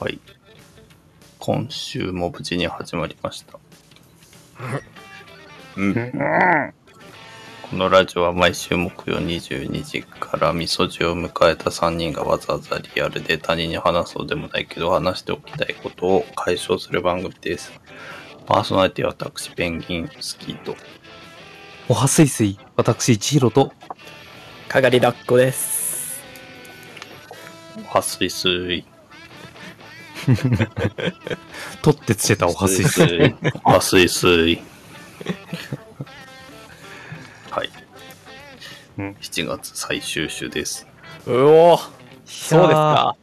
はい。今週も無事に始まりました。うん。このラジオは毎週木曜22時からみそじを迎えた3人がわざわざリアルで他人に話そうでもないけど話しておきたいことを解消する番組です。パーソナリティは私ペンギンスキーとおはすいすい、私、一ヒロと、かがりラッコです。はすいすい。とってつけたおはすいすい。い。はすいすい。はい。うん7月最終週です。うおそうですか。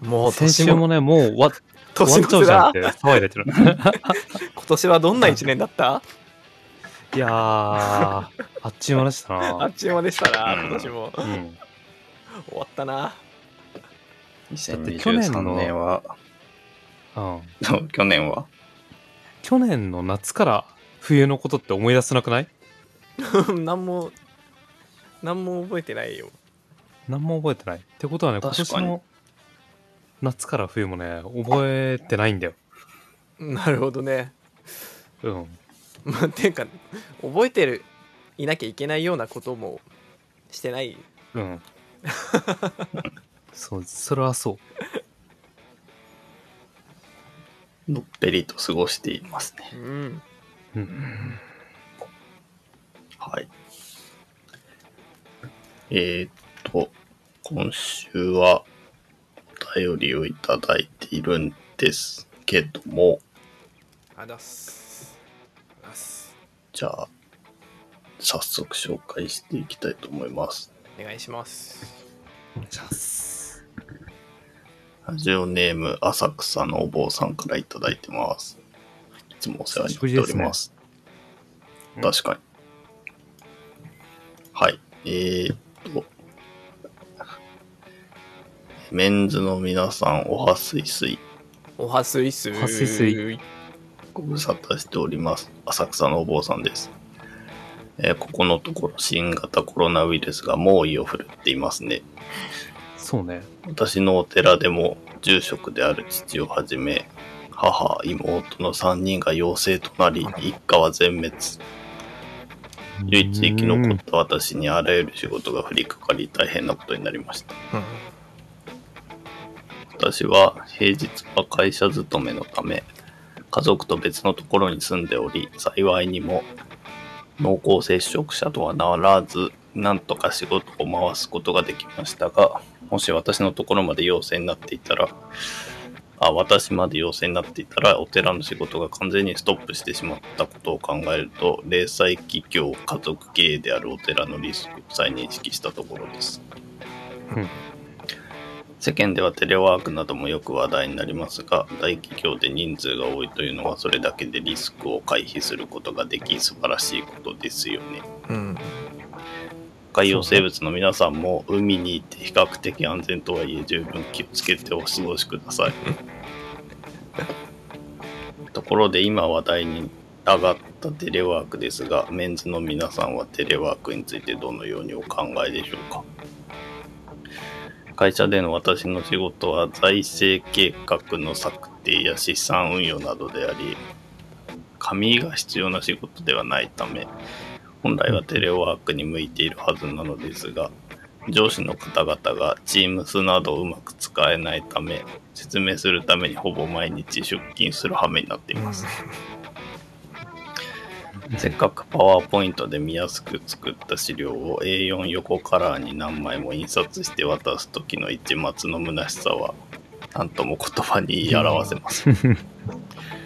もう先年も週もね、もう終わ終年わっちゃうじゃんっがて騒いでてる。今年はどんな一年だった？いやー、あっちゅう間でしたあなっちゅう間でしたな、うん今年も。うん。終わったな。て去年2023の年は、うん。去年は？去年の夏から冬のことって思い出せなくない？なんも、なんも覚えてないよ。何も覚えてない？ってことはね、今年の夏から冬もね、覚えてないんだよ。なるほどね。うん。まあ、ていうか、覚えてる、いなきゃいけないようなこともしてない。うん。そう、それはそう。のっぺりと過ごしていますね。うん。うん。はい。えー、っと、今週はお便りをいただいているんですけども、あだっす。あだっす。じゃあ、早速紹介していきたいと思います。お願いします。お願いします。ラジオネーム、浅草のお坊さんからいただいてます。いつもお世話になっております。うん確かに。はい。えー、っと、メンズの皆さん、おはすいすい。おはすいすい。おはすいすいご無沙汰しております。浅草のお坊さんです。えーここのところ新型コロナウイルスが猛威を振るっていますね。そうね。私のお寺でも住職である父をはじめ母妹の3人が陽性となり一家は全滅。唯一生き残った私にあらゆる仕事が降りかかり大変なことになりました。うん。私は平日は会社勤めのため家族と別のところに住んでおり幸いにも濃厚接触者とはならずなんとか仕事を回すことができましたがもし私のところまで陽性になっていたらあ私まで陽性になっていたらお寺の仕事が完全にストップしてしまったことを考えると零細企業家族経営であるお寺のリスクを再認識したところです。うん。世間ではテレワークなどもよく話題になりますが大企業で人数が多いというのはそれだけでリスクを回避することができ素晴らしいことですよね。うん。海洋生物の皆さんも海にいて比較的安全とはいえ十分気をつけてお過ごしください。ところで今話題に上がったテレワークですがメンズの皆さんはテレワークについてどのようにお考えでしょうか？会社での私の仕事は財政計画の策定や資産運用などであり紙が必要な仕事ではないため本来はテレワークに向いているはずなのですが上司の方々が Teams などをうまく使えないため説明するためにほぼ毎日出勤する羽目になっています。せっかくパワーポイントで見やすく作った資料を A4 横カラーに何枚も印刷して渡す時の一末の虚しさは何とも言葉に言い表せます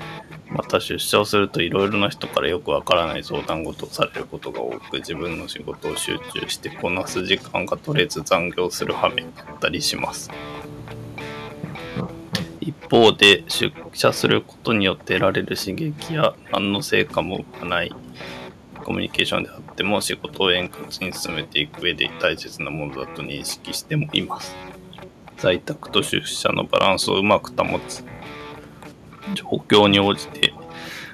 また出社をするといろいろな人からよくわからない相談事をされることが多く自分の仕事を集中してこなす時間が取れず残業する羽目になったりします。一方で出社することによって得られる刺激や何の成果も生まない。コミュニケーションであっても仕事を円滑に進めていく上で大切なものだと認識してもいます。在宅と出社のバランスをうまく保つ。状況に応じて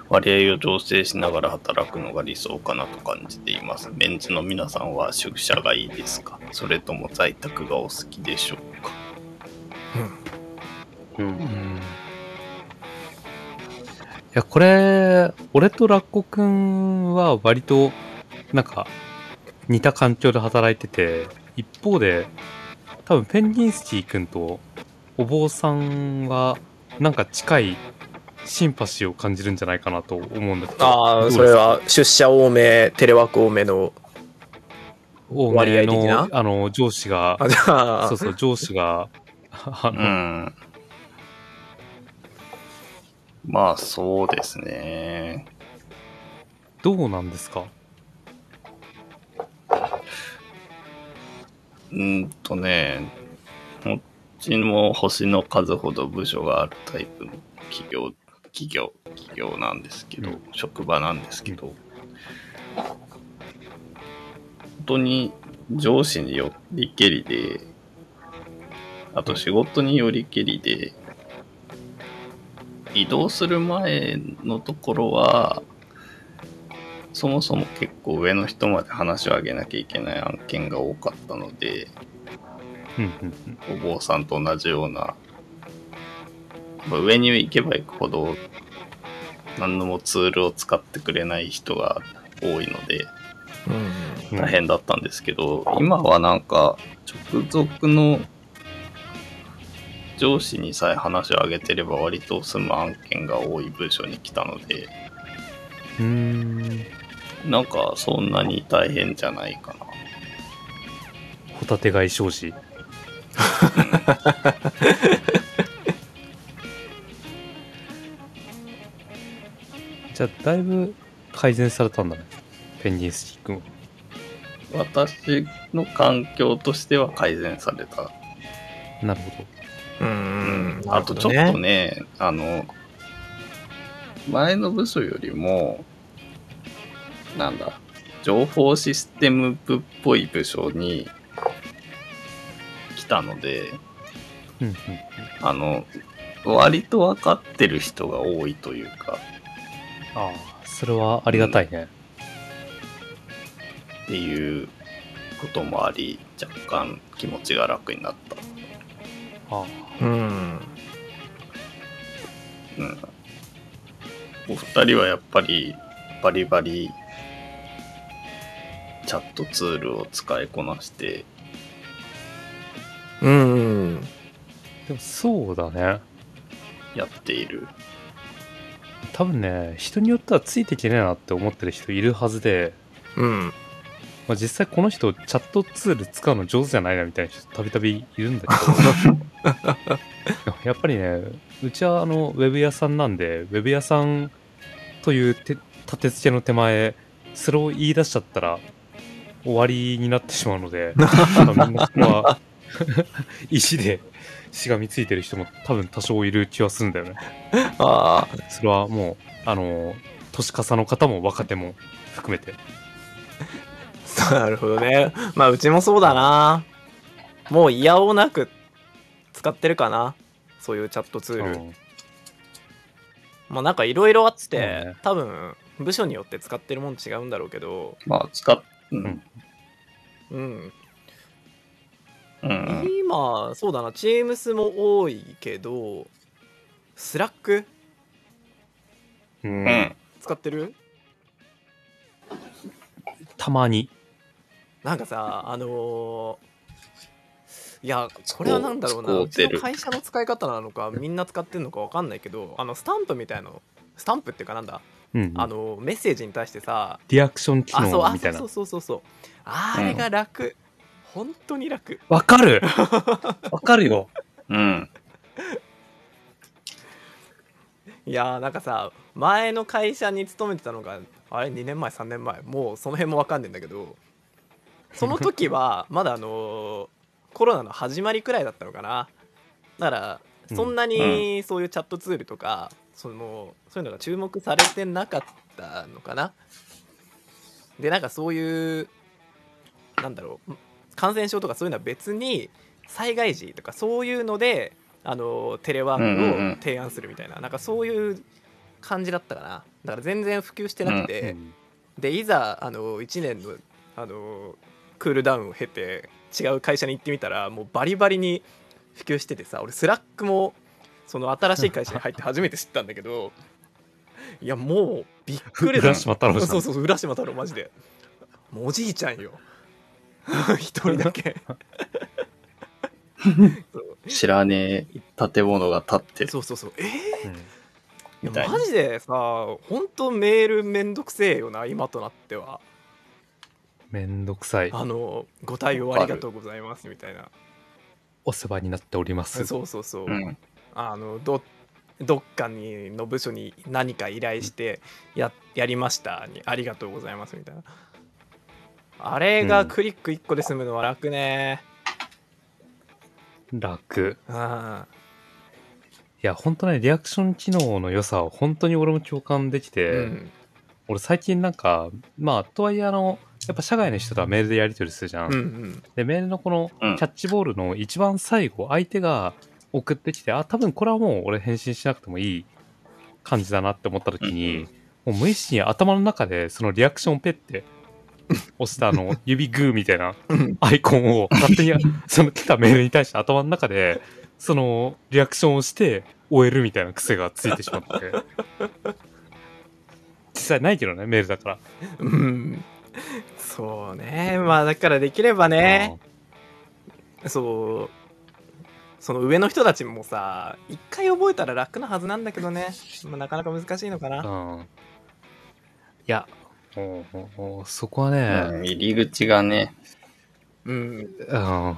割合を調整しながら働くのが理想かなと感じています。メンズの皆さんは出社がいいですか？それとも在宅がお好きでしょうか？う。うんん。いや、これ、俺とラッコくんは割と、なんか、似た環境で働いてて、一方で、多分ペンギンスキーくんとお坊さんは、なんか近いシンパシーを感じるんじゃないかなと思うんだけど。ああそれは出社多めテレワーク多めの多割合め的な？の、あの、上司が、そうそう、上司が、あうの、ん。まあ、そうですね。どうなんですか？うんとね、こっちも星の数ほど部署があるタイプの企業、企業、企業なんですけど、うん職場なんですけど、本当に上司によりけりで、あと仕事によりけりで、移動する前のところは、そもそも結構上の人まで話を上げなきゃいけない案件が多かったので、うんうんうん。お坊さんと同じような、まあ上に行けば行くほど、何のもツールを使ってくれない人が多いので、うん大変だったんですけど、今はなんか、直属の上司にさえ話を上げてれば割と済む案件が多い部署に来たので、うーん。なんかそんなに大変じゃないかな。ホタテ貝商事。じゃあ、だいぶ改善されたんだね。ペンギンスティックも。私の環境としては改善された。なるほうん。うん。あとちょっとね、あの、前の部署よりも、なんだ、情報システム部っぽい部署に来たので、ど。うんうん。あの、割と分かってる人が多いというか、ああ、それはありがたいね。っていうこともあり、若干気持ちが楽になった。ああ。うんうん。お二人はやっぱりバリバリチャットツールを使いこなして、うんうん。でもそうだね。やっている。多分ね、人によってはついていけねえなって思ってる人いるはずで、うん。まあ、実際この人チャットツール使うの上手じゃないなみたいな人たびたびいるんだけど。やっぱりねうちはあのウェブ屋さんなんでウェブ屋さんというて立て付けの手前それを言い出しちゃったら終わりになってしまうので みんなそこは 石でしがみついてる人も多分多少いる気はするんだよね。ああそれはもうあの年かさの方も若手も含めて。なるほどね。まあうちもそうだな。もう嫌おなく使ってるかな。そういうチャットツール、うん。まあなんかいろいろあって、多分部署によって使ってるもん違うんだろうけど。まあ、使っ、ううんん。うんうん。今そうだな Teams も多いけど Slack？ううん。ん。使ってる？たまに。なんかさあのーいやこれはなんだろうな。使ううちの会社の使い方なのかみんな使ってるのかわかんないけどあのスタンプみたいなの。スタンプっていうかなんだ、うん、あのメッセージに対してさリアクション機あそうあ能みたいな。そうそうそうそう。あれが楽、本当に楽。わかる。わかるよ。うん。いやーなんかさ前の会社に勤めてたのがあれ？2年前？3年前？もうその辺もわかんねえんだけどその時は まだあのーコロナの始まりくらいだったのかな。だからうんそんなにそういうチャットツールとか、そのそういうのが注目されてなかったのかな。でなんかそういうなんだろう感染症とかそういうのは別に災害時とかそういうのであのテレワークうんうんうん。を提案するみたいな、なんかそういう感じだったかな。だから全然普及してなくて、うんでいざあの1年のあのクールダウンを経て違う会社に行ってみたらもうバリバリに普及しててさ俺 Slack もその新しい会社に入って初めて知ったんだけどいやもうびっくりだ浦島太郎じゃん。そうそうそう浦島太郎マジで。もうおじいちゃんよ 一人だけ。知らねえ建物が建ってる。そうそうそう。えー？うん。マジでさ本当メールめんどくせえよな今となっては。めんどくさい。あのご対応ありがとうございますみたいな。お世話になっております。そうそうそう、うん。あのどどっかにの部署に何か依頼してややりましたにありがとうございますみたいなあれがクリック1個で済むのは楽ね。楽。うん。いや本当ねリアクション機能の良さは本当に俺も共感できて、うん。俺最近なんかまあとはいえあのやっぱ社外の人とはメールでやり取りするじゃん、うんうん。でメールのこのキうん。ャッチボールの一番最後、相手が送ってきてあ多分これはもう俺返信しなくてもいい感じだなって思った時に、もう無意識に頭の中でそのリアクションをペッて押したあの指グーみたいなうん。アイコンを勝手に その来たメールに対して頭の中でそのリアクションをして終えるみたいな癖がついてしまって。実際ないけどねメールだから。うん。そうね。まあだからできればね。そう。その上の人たちもさ一回覚えたら楽なはずなんだけどね、まあ、なかなか難しいのかな。うん。いやもうもうそこはね、うん入り口がね、うん。うん。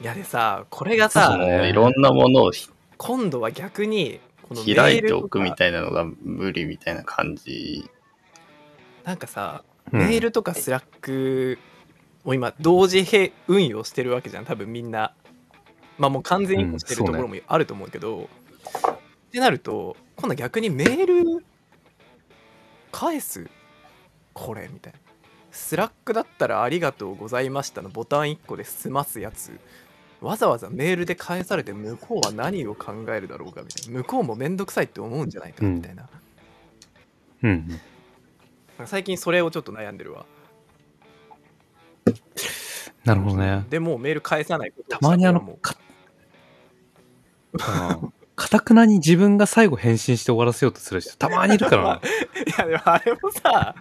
いやでさこれがそさいろんなものをひ今度は逆にこの開いておくみいたいなのが無理みたいな感じ。なんかさ、うん。メールとか Slack を今同時運用してるわけじゃん。多分みんな。まあもう完全にしてるところもあると思うけど、ってなると今度逆にメール返すこれみたいな。 Slack だったら「ありがとうございました」のボタン1個で済ますやつ。わざわざメールで返されて向こうは何を考えるだろうかみたいな。向こうもめんどくさいって思うんじゃないかみたいな,、うん。なんか最近それをちょっと悩んでるわ。なるほどね。でもうメール返さないことたまにあの、もう。か、う んかたくなに自分が最後返信して終わらせようとする人、たまにいるからな。いやでもあれもさ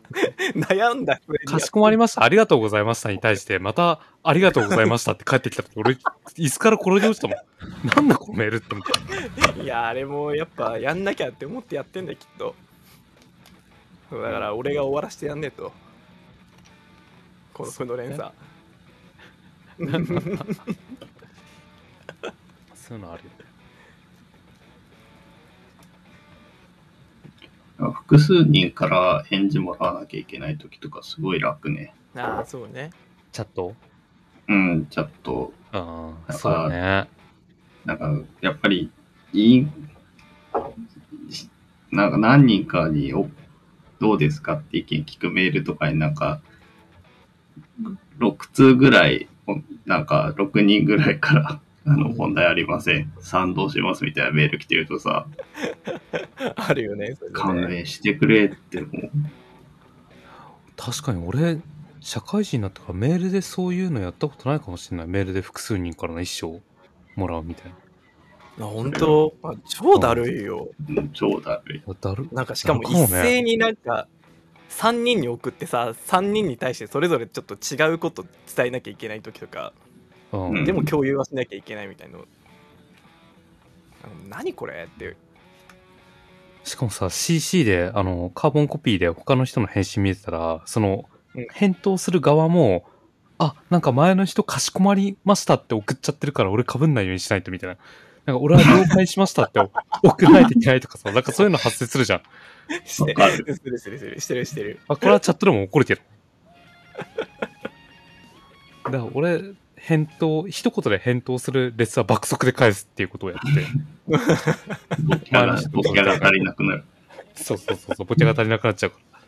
悩んだかしこまりました。ありがとうございましたに対して、また、ありがとうございましたって帰ってきた時、俺、椅子から転げ落ちたもん。なんだこのメールって思って。いやあれもやっぱやんなきゃって思ってやってんだよきっとだから俺が終わらせてやんねえとこの負の連鎖 そういうのあるよ。複数人から返事もらわなきゃいけない時とかすごい楽ね。ああそうねチャット？うん、チャット。ああ、だそうね。なんか、やっぱり、いい、なんか何人かにお、どうですかって意見聞くメールとかになんか、6通ぐらい、なんか6人ぐらいから、あの、問題ありません。賛同しますみたいなメール来てるとさ、あるよねそれね勘弁してくれってもう、確かに俺、社会人になってからメールでそういうのやったことないかもしれない。メールで複数人からの一生もらうみたいな。あ本当？あ超だるいようん超だるい。だるなんかしかも一斉になんか3人に送ってさ3人に対してそれぞれちょっと違うこと伝えなきゃいけない時とかうん。うん。でも共有はしなきゃいけないみたいな。の何これって。しかもさ、CC で、あの、カーボンコピーで他の人の返信見てたら、そのうん、返答する側も、あ、なんか前の人かしこまりましたって送っちゃってるから俺被んないようにしないとみたいな。なんか俺は了解しましたって 送らないといけないとかさ、なんかそういうの発生するじゃん。してる。するするする。してるしてる。あ、これはチャットでも怒るけど。だから俺、返答、一言で返答する列は爆速で返すっていうことをやってて。ボキャが、足りなくなる。そうそうそうそう、ボケが足りなくなっちゃうから。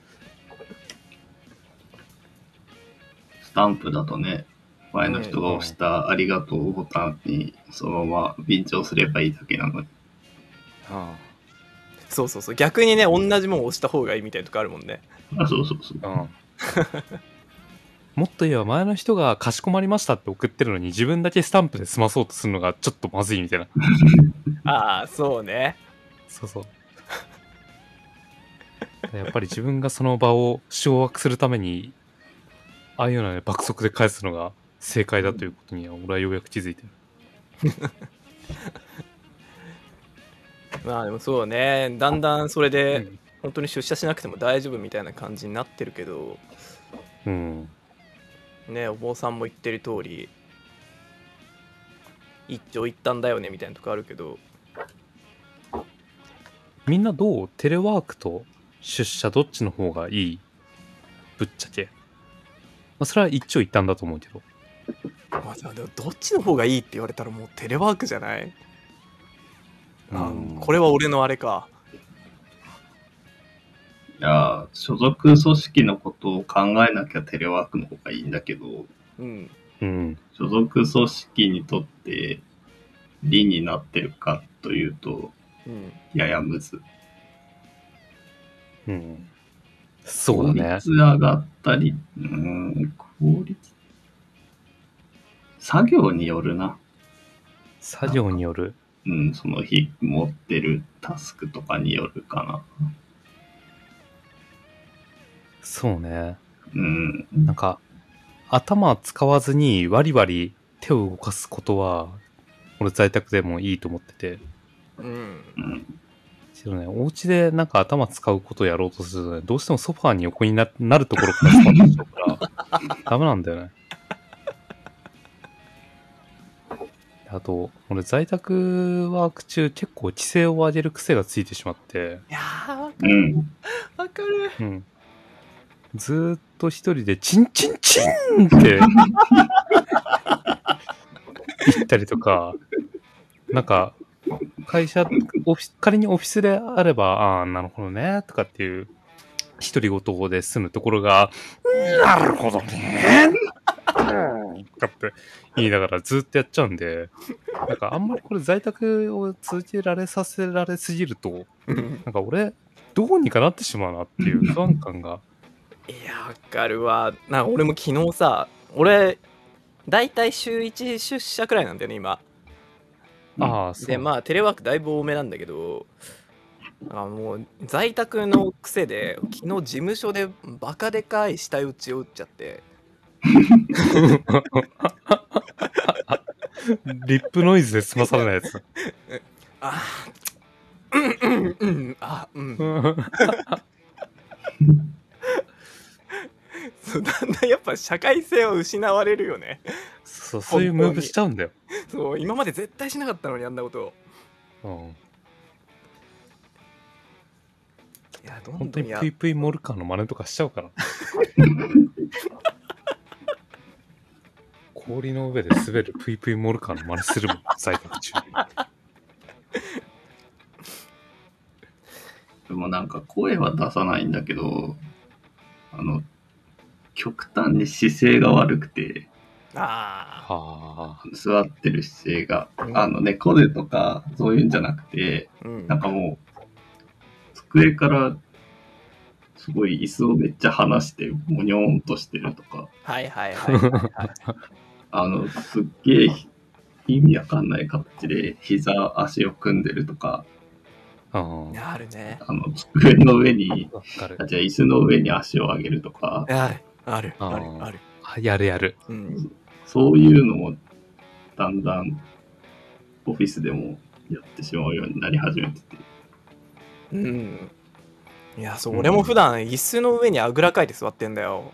スタンプだとね、前の人が押したありがとうボタンにそのまま便乗すればいいだけなのに。あそうそうそう逆にね同じもん押した方がいいみたいなとこあるもんねあ、そうそうそう。あ。うん。もっと言えば前の人がかしこまりましたって送ってるのに自分だけスタンプで済まそうとするのがちょっとまずいみたいな。ああそうねそうそう。やっぱり自分がその場を掌握するために、ああいうのはね、爆速で返すのが正解だということには俺はようやく気づいてる。まあでもそうねだんだんそれうでん本当に出社しなくても大丈夫みたいな感じになってるけどうん。ねお坊さんも言ってる通り一長一短だよねみたいなとこあるけど。みんなどう？テレワークと出社どっちの方がいい？ぶっちゃけ。まあ、それは一長一短だと思うけど。まあでもどっちの方がいいって言われたらもうテレワークじゃない？あうん。これは俺のあれかいやー、所属組織のことを考えなきゃテレワークの方がいいんだけど、うんうん。所属組織にとって理になってるかというと、うんややむず。うん。そうだね効。率上がったり、うーん、効率。作業によるな。作業による。うん、その日持ってるタスクとかによるかな。そうね。うん。なんか、頭使わずにワリワリ手を動かすことは、俺在宅でもいいと思ってて。うんうん。けどね、お家でなんか頭使うことをやろうとするとね、どうしてもソファーに横にななるところからスタートしちゃうから、ダメなんだよね。あと、俺在宅ワーク中結構規制を上げる癖がついてしまって、いやーわかうん。るわかるうん。ずっと一人でチンチンチンって言ったりとか、なんか、会社、オフィ、仮にオフィスであれば、ああ、なるほどね、とかっていう、独り言で済むところが、なるほどね、とかって言いながらずっとやっちゃうんで、なんかあんまりこれ在宅を続けられさせられすぎると、なんか俺、どうにかなってしまうなっていう不安感が。いやわかるわ。なんか俺も昨日さ俺大体週1出社くらいなんだよね今。ああ、そう。でまあテレワークだいぶ多めなんだけどあもう在宅の癖で昨日事務所でバカでかい下打ちを打っちゃって。リップノイズで済まされないやつ。あーうんうんうん。あうん そうだんだんやっぱ社会性を失われるよねそう、そういうムーブしちゃうんだよ。そう今まで絶対しなかったのにあんなことうん。いやどん本当どんやにプイプイモルカーの真似とかしちゃうから。氷の上で滑るプイプイモルカーの真似するもん、在宅中。でもなんか声は出さないんだけど、あの、極端に姿勢が悪くて、あはあ。座ってる姿勢が、うん。あの、猫背とか、そういうんじゃなくて、あうん。なんかもう、机から、すごい椅子をめっちゃ離して、もにょーんとしてるとか、はいはいはいはいはい。あの、すっげえ意味わかんない形で膝、足を組んでるとか、ああるね。あの、机の上に。じゃあ椅子の上に足を上げるとかあるあるあるあやるやる。うん。そういうのも、だんだん、オフィスでもやってしまうようになり始めてて。うん。いやそううん俺も普段椅子の上にあぐらかいて座ってんだよ。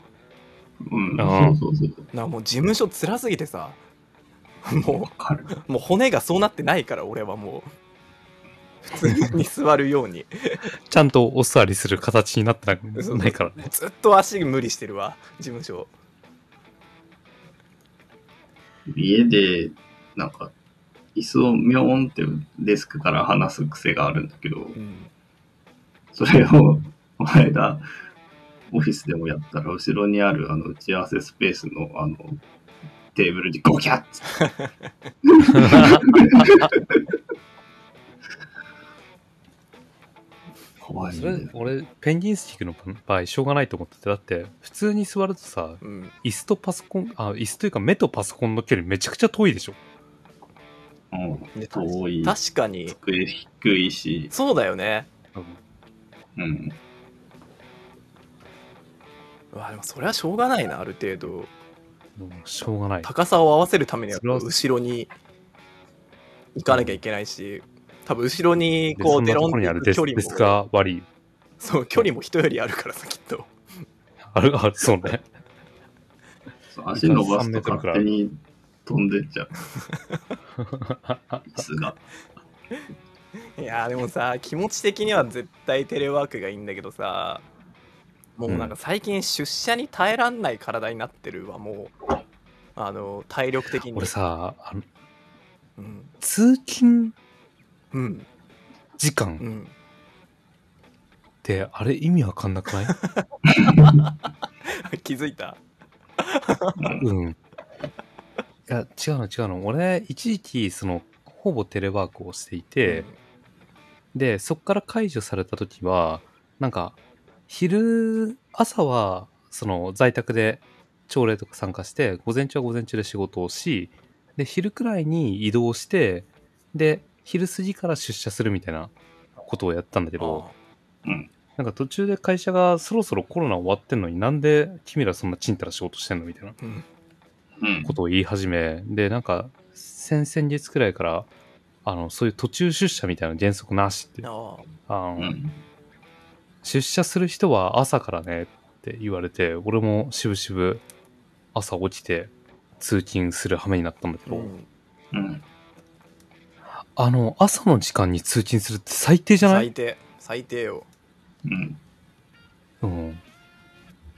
うん、そうそうそう。なもう事務所辛すぎてさ。もわかる。うもう骨がそうなってないから俺はもう普通に座るように。ちゃんとお座りする形になってなないからね。ずっと足無理してるわ事務所。家で、なんか、椅子をミョーンってデスクから離す癖があるんだけど、うん。それを、この間、オフィスでもやったら、後ろにあるあの打ち合わせスペースのあの、テーブルにゴキャッ 怖いねれ、俺、ペンギンスティックの場合、しょうがないと思ってて、だって、普通に座るとさ、うん椅子とパソコン、あ、椅子というか目とパソコンの距離めちゃくちゃ遠いでしょ。うん。で遠い。確かに机低いし。そうだよねうんうん。うわでもそれはしょうがないなある程度しょうがない。高さを合わせるためにはそれは後ろに行かなきゃいけないし多分後ろにでこうんデロンってにあるデス行く距離デスクが悪い。そう距離も人よりあるからさきっとある、ある、そうね。そう足伸ばす3メと勝手に飛んでっちゃう。椅子が。いやーでもさ気持ち的には絶対テレワークがいいんだけどさもうなんか最近出社に耐えらんない体になってるわもうあの体力的に俺さ、あのうん通勤うん時間。っうん。て、あれ意味わかんなくない？気づいた。うん。いや、違うの違うの。俺、一時期、その、ほぼテレワークをしていて、で、そっから解除された時は、なんか、昼、朝は、その、在宅で朝礼とか参加して、午前中は午前中で仕事をし、で、昼くらいに移動して、で、昼過ぎから出社するみたいなことをやったんだけど、うん。なんか途中で会社がそろそろコロナ終わってんのになんで君らそんなちんたら仕事してんのみたいな。ことを言い始め、で、なんか、先々月くらいから、あの、そういう途中出社みたいな原則なしって、ああの、うん。出社する人は朝からねって言われて、俺もしぶしぶ朝起きて通勤する羽目になったんだけど、うん。あの、朝の時間に通勤するって最低じゃない？最低最低ようん。うん。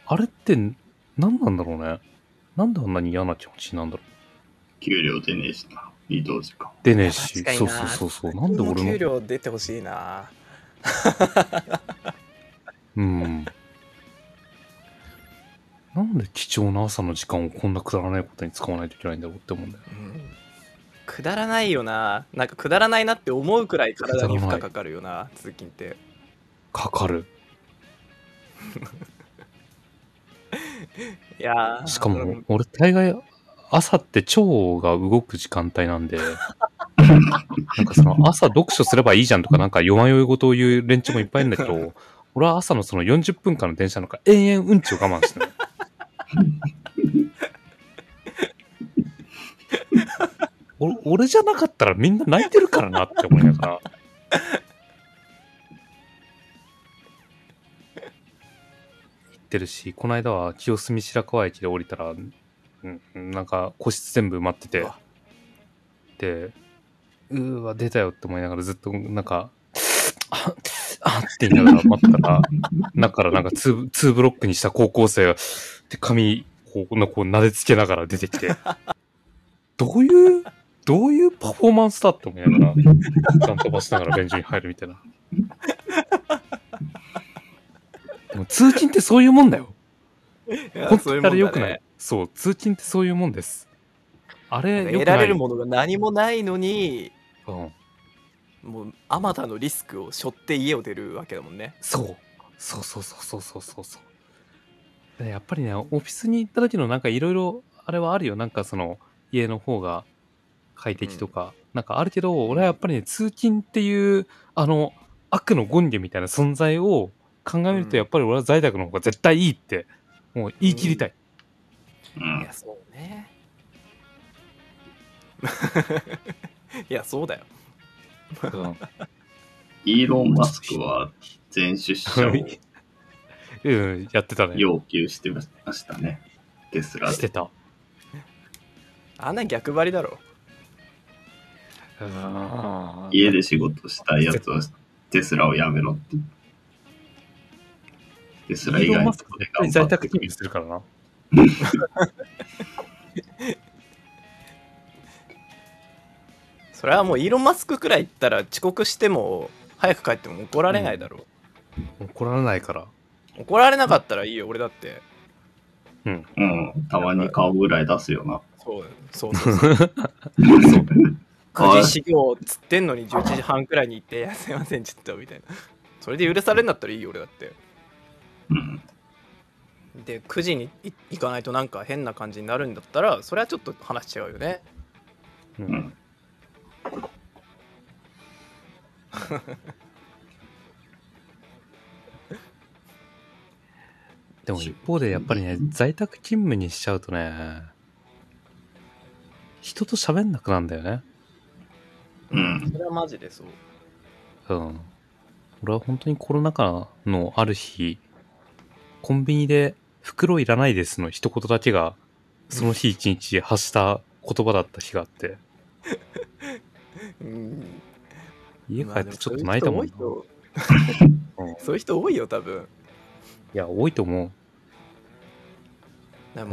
あれって何なんだろうね。なんであんなに嫌な気持ちなんだろう？給料出ねえしな。移動時間。出ねえし確、かになそうそうそうそう。なんで俺給の、料出てほしいな うん。なんで貴重な朝の時間をこんなくだらないことに使わないといけないんだろうって思うんだよ。うんくだらないよな。なんかくだらないなって思うくらい体に負荷かかるよな通勤って。かかる。いやーしかもうん、俺大概、朝って腸が動く時間帯なんで、なんかその朝読書すればいいじゃんとかなんか弱酔い事を言う連中もいっぱいいるんだけど、俺は朝のその40分間の電車の中延々うんちを我慢してる。俺俺じゃなかったらみんな泣いてるからなって思いながら。言ってるし、この間は清澄白河駅で降りたら、うん、なんか個室全部埋まってて。で、うーわ、出たよって思いながらずっとなんか、ああって言いながら待ったら、中からなんかツーツーブロックにした高校生が、で、髪、こう、こう撫でつけながら出てきて、どういう、どういうパフォーマンスだって思いながら、ガン飛ばしながら便所に入るみたいな。でも通勤ってそういうもんだよ。本当にあれ良くない。そう、通勤ってそういうもんです。あれ。得られるものが何もないのにうん。もうあまたのリスクを背負って家を出るわけだもんねそう。そうそうそうそうそうそうそう。でやっぱりね、オフィスに行った時のなんかいろいろ、あれはあるよ。なんかその、家の方が快適とか、なんかあるけど、俺はやっぱりね、通勤っていう、あの、悪の権利みたいな存在を考えると、うんやっぱり俺は在宅の方が絶対いいって、もう言い切りたい。うんいや。そうね いやそうだようんイーロン・マスクは全出社を うん、やってたね。要求してましたね。テスラで。してた。あんな逆張りだろうん家で仕事したいやつはテスラをやめろって。テスラ以外のとこでスク絶対頑張って在宅勤務するからな。それはもうイーロン・マスクくらい行ったら遅刻しても早く帰っても怒られないだろ怒られないから。う、怒られなかったらいいよ俺だってうん。うん。たまに顔ぐらい出すよな。そうそうそうそう9時始業っつってんのに11時半くらいに行って「いやすいませんちょっと」みたいなそれで許されるんだったらいいよ俺だってうん。で9時にい行かないとなんか変な感じになるんだったらそれはちょっと話違うよねううんん。でも一方でやっぱりね、在宅勤務にしちゃうとね、人と喋んなくなるんだよね。うんそれはマジでそううん。俺は本当にコロナ禍のある日、コンビニで袋いらないですの一言だけが、その日一日発した言葉だった日があって、うん家帰ってちょっと泣いたもんな。そういう人多いよ多分いや、多いと思う。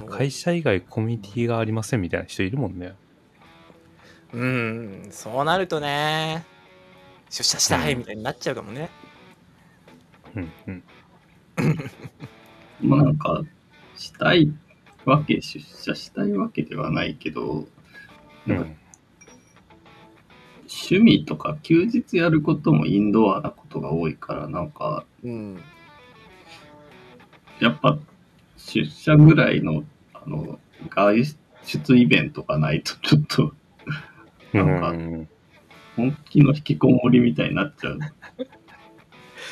会社以外コミュニティがありませんみたいな人いるもんね。うんそうなるとね出社したいみたいになっちゃうかもね、うんうん。まあなんか、したいわけ、出社したいわけではないけど、なんかうん。趣味とか休日やることもインドアなことが多いから、なんか、うん、やっぱ出社ぐらいの、あの、外出イベントがないとちょっと、なんかうん本気の引きこもりみたいになっちゃう。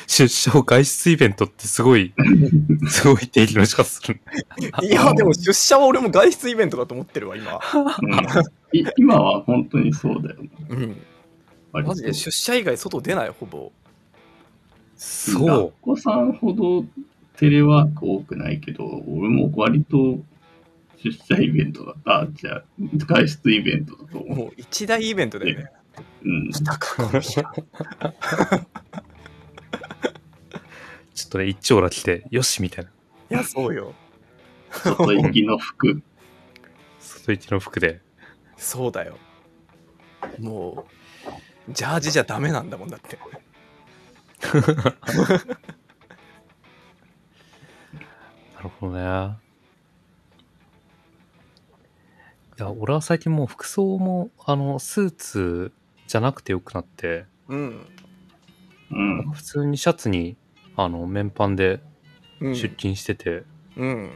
出社外出イベントってすごい、すごい定義の仕方する。いやでも出社は俺も外出イベントだと思ってるわ今、うん、い今は本当にそうだよね。うん、マジで出社以外外出ないほぼそう学。校さんほどテレワーク多くないけど、俺も割と出社イベントだった。あじゃあ、外出イベントだと思う。もう一大イベントだよねうん。来たかこの日ちょっとね、一丁羅来て、よしみたいな。いやそうよ外行きの服。外行きの服で。そうだよもうジャージじゃダメなんだもんだって なるほどね。いや、俺は最近もう服装も、あの、スーツじゃなくてよくなって、うん、うん。普通にシャツに、あの、綿パンでうん、出勤してて、うん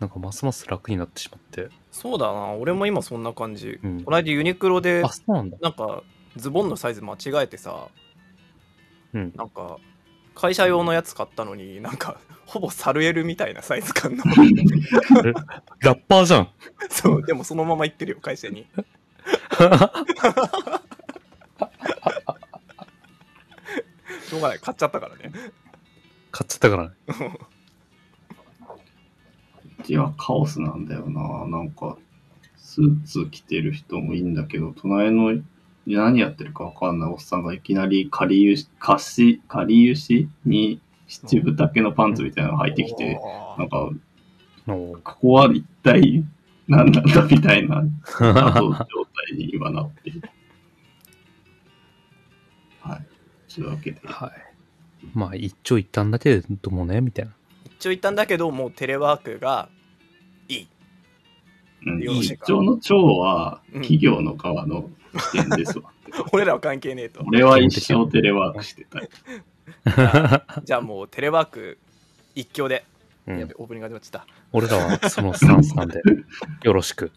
なんかますます楽になってしまって。そうだな俺も今そんな感じ、うんこの間ユニクロであ、そうなんだ。なんかズボンのサイズ間違えてさうん。なんか会社用のやつ買ったのになんかほぼサルエルみたいなサイズ感のラッパーじゃん。そうでもそのまま行ってるよ会社に しょうがない買っちゃったからね買っちゃったからね。うちはカオスなんだよな。なんか、スーツ着てる人もいいんだけど、隣の何やってるかわかんないおっさんがいきなり仮ゆし、貸し、仮ゆしに七分丈のパンツみたいなの履いてきて、なんか、おここは一体何なんだみたいな謎状態に今なっている。はい。というわけで、はい。まあ、一長一短だけどもね、みたいな。一応言ったんだけどもうテレワークがいい一丁の長はうん。企業の側の視点ですわ。俺らは関係ねえと。俺は一生テレワークしてたい。じゃあもうテレワーク一強で、うん。やべオープニング始まっちゃった。俺らはそのスタンスなんで、よろしく。